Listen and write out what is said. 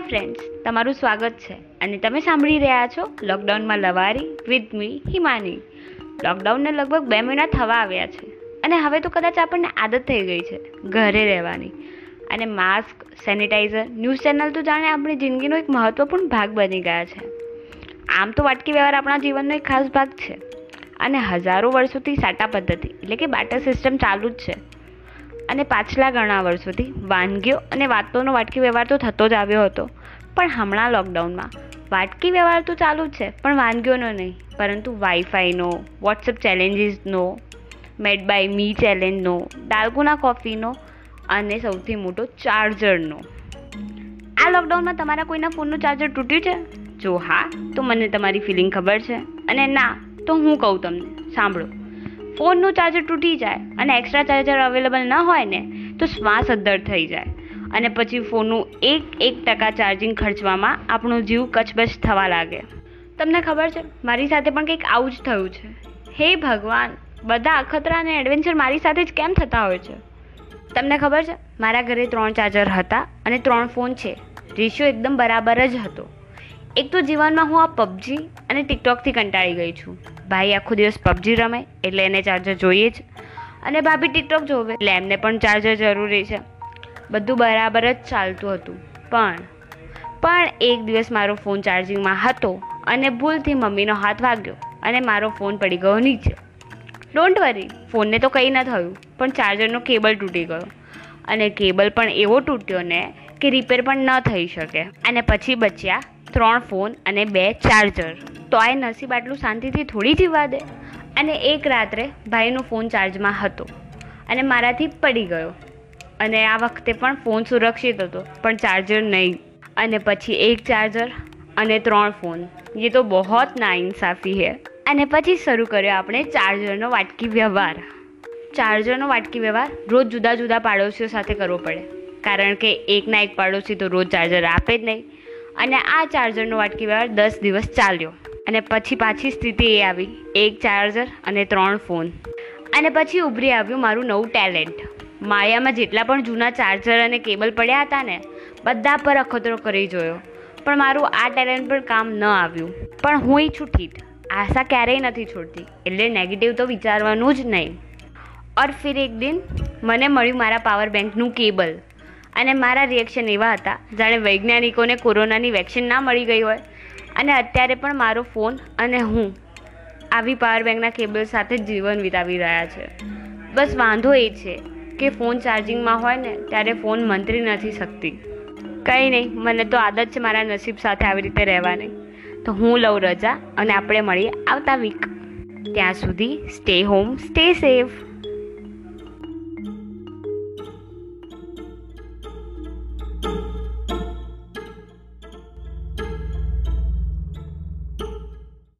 Friends તમારું સ્વાગત છે. અને તમે સાંભળી રહ્યા છો લોકડાઉનમાં લવારી વિથ મી હિમાની લોકડાઉનને લગભગ બે મહિના થવા આવ્યા છે. અને હવે તો કદાચ આપણને આદત થઈ ગઈ છે ઘરે રહેવાની. અને માસ્ક, સેનિટાઈઝર, ન્યૂઝ ચેનલ તો જાણે આપણી જિંદગીનો એક મહત્વપૂર્ણ ભાગ બની ગયા છે. આમ તો વાટકી વ્યવહાર આપણા જીવનનો એક ખાસ ભાગ છે. અને હજારો વર્ષોથી સાટા પદ્ધતિ, એટલે કે બાટર સિસ્ટમ ચાલુ જ છે. અને પાછલા ઘણા વર્ષોથી વાનગીઓ અને વાતોનો વાટકી વ્યવહાર તો થતો જ આવ્યો હતો. પણ હમણાં લોકડાઉનમાં વાટકી વ્યવહાર તો ચાલુ જ છે, પણ વાનગીઓનો નહીં, પરંતુ વાઈફાઈનો વોટ્સઅપ ચેલેન્જીસનો મેડ બાય મી ચેલેન્જનો ડાલ્ગોના કોફીનો અને સૌથી મોટો ચાર્જરનો આ લોકડાઉનમાં તમારા કોઈના ફોનનું ચાર્જર તૂટ્યું છે? જો હા, તો મને તમારી ફિલિંગ ખબર છે. અને ના, તો હું કહું તમને, સાંભળો. ફોનનું ચાર્જર તૂટી જાય અને એક્સ્ટ્રા ચાર્જર અવેલેબલ ન હોય ને, તો શ્વાસ અદ્ધર થઈ જાય. અને પછી ફોનનું એક એક ટકા ચાર્જિંગ ખર્ચવામાં આપણો જીવ કચબચ થવા લાગે. તમને ખબર છે, મારી સાથે પણ કંઈક આવું જ થયું છે. હે ભગવાન, બધા અખતરા અને એડવેન્ચર મારી સાથે જ કેમ થતા હોય છે? તમને ખબર છે, મારા ઘરે ત્રણ ચાર્જર હતા અને ત્રણ ફોન છે. રેશિયો એકદમ બરાબર જ હતો. એક તો જીવનમાં હું આ પબજી અને ટિકટોકથી કંટાળી ગઈ છું. ભાઈ આખો દિવસ પબજી રમે, એટલે એને ચાર્જર જોઈએ જ. અને ભાભી ટિકટોક જોવે, એટલે એમને પણ ચાર્જર જરૂરી છે. બધું બરાબર જ ચાલતું હતું. પણ પણ એક દિવસ મારો ફોન ચાર્જિંગમાં હતો અને ભૂલથી મમ્મીનો હાથ વાગ્યો અને મારો ફોન પડી ગયો નીચે. ડોન્ટ વરી ફોનને તો કંઈ ન થયું, પણ ચાર્જરનો કેબલ તૂટી ગયો. અને કેબલ પણ એવો તૂટ્યો ને કે રિપેર પણ ન થઈ શકે. અને પછી બચ્યા ત્રણ ફોન અને બે ચાર્જર તો આ નસીબ આટલું શાંતિથી થોડી જીવા દે. અને એક રાત્રે ભાઈનો ફોન ચાર્જમાં હતો અને મારાથી પડી ગયો. અને આ વખતે પણ ફોન સુરક્ષિત હતો, પણ ચાર્જર નહીં. અને પછી એક ચાર્જર અને ત્રણ ફોન. એ તો બહુ ના ઇન્સાફી હે. અને પછી શરૂ કર્યો આપણે ચાર્જરનો વાટકી વ્યવહાર. ચાર્જરનો વાટકી વ્યવહાર રોજ જુદા જુદા પાડોશીઓ સાથે કરવો પડે. કારણ કે એકના એક પાડોશી તો રોજ ચાર્જર આપે જ નહીં. અને આ ચાર્જરનો વાટકી વ્યવહાર દસ દિવસ ચાલ્યો. અને પછી પાછી સ્થિતિ એ આવી. એક ચાર્જર અને ત્રણ ફોન. અને પછી ઉભરી આવ્યું મારું નવું ટેલેન્ટ. માયામાં જેટલા પણ જૂના ચાર્જર અને કેબલ પડ્યા હતા ને, બધા પર અખતરો કરી જોયો. પણ મારું આ ટેલેન્ટ પર કામ ન આવ્યું. પણ હું છું ઠીક આશા ક્યારેય નથી છોડતી. એટલે નેગેટિવ તો વિચારવાનું જ નહીં. ઓર ફિર એક દિન મને મળ્યું મારા પાવર બેંકનું કેબલ. અને મારા રિએક્શન એવા હતા, જાણે વૈજ્ઞાનિકોને કોરોનાની વેક્સિન ના મળી ગઈ હોય. અને અત્યારે પણ મારો ફોન અને હું આવી પાવર બેંકના કેબલ સાથે જીવન વિતાવી રહ્યા છે. બસ વાંધો એ છે કે ફોન ચાર્જિંગમાં હોય ને, ત્યારે ફોન મંત્રી નથી શકતી. કંઈ નહીં, મને તો આદત છે મારા નસીબ સાથે આવી રીતે રહેવાની. તો હું લઉં રજા અને આપણે મળીએ આવતા વીક ત્યાં સુધી સ્ટે હોમ સ્ટે સેફ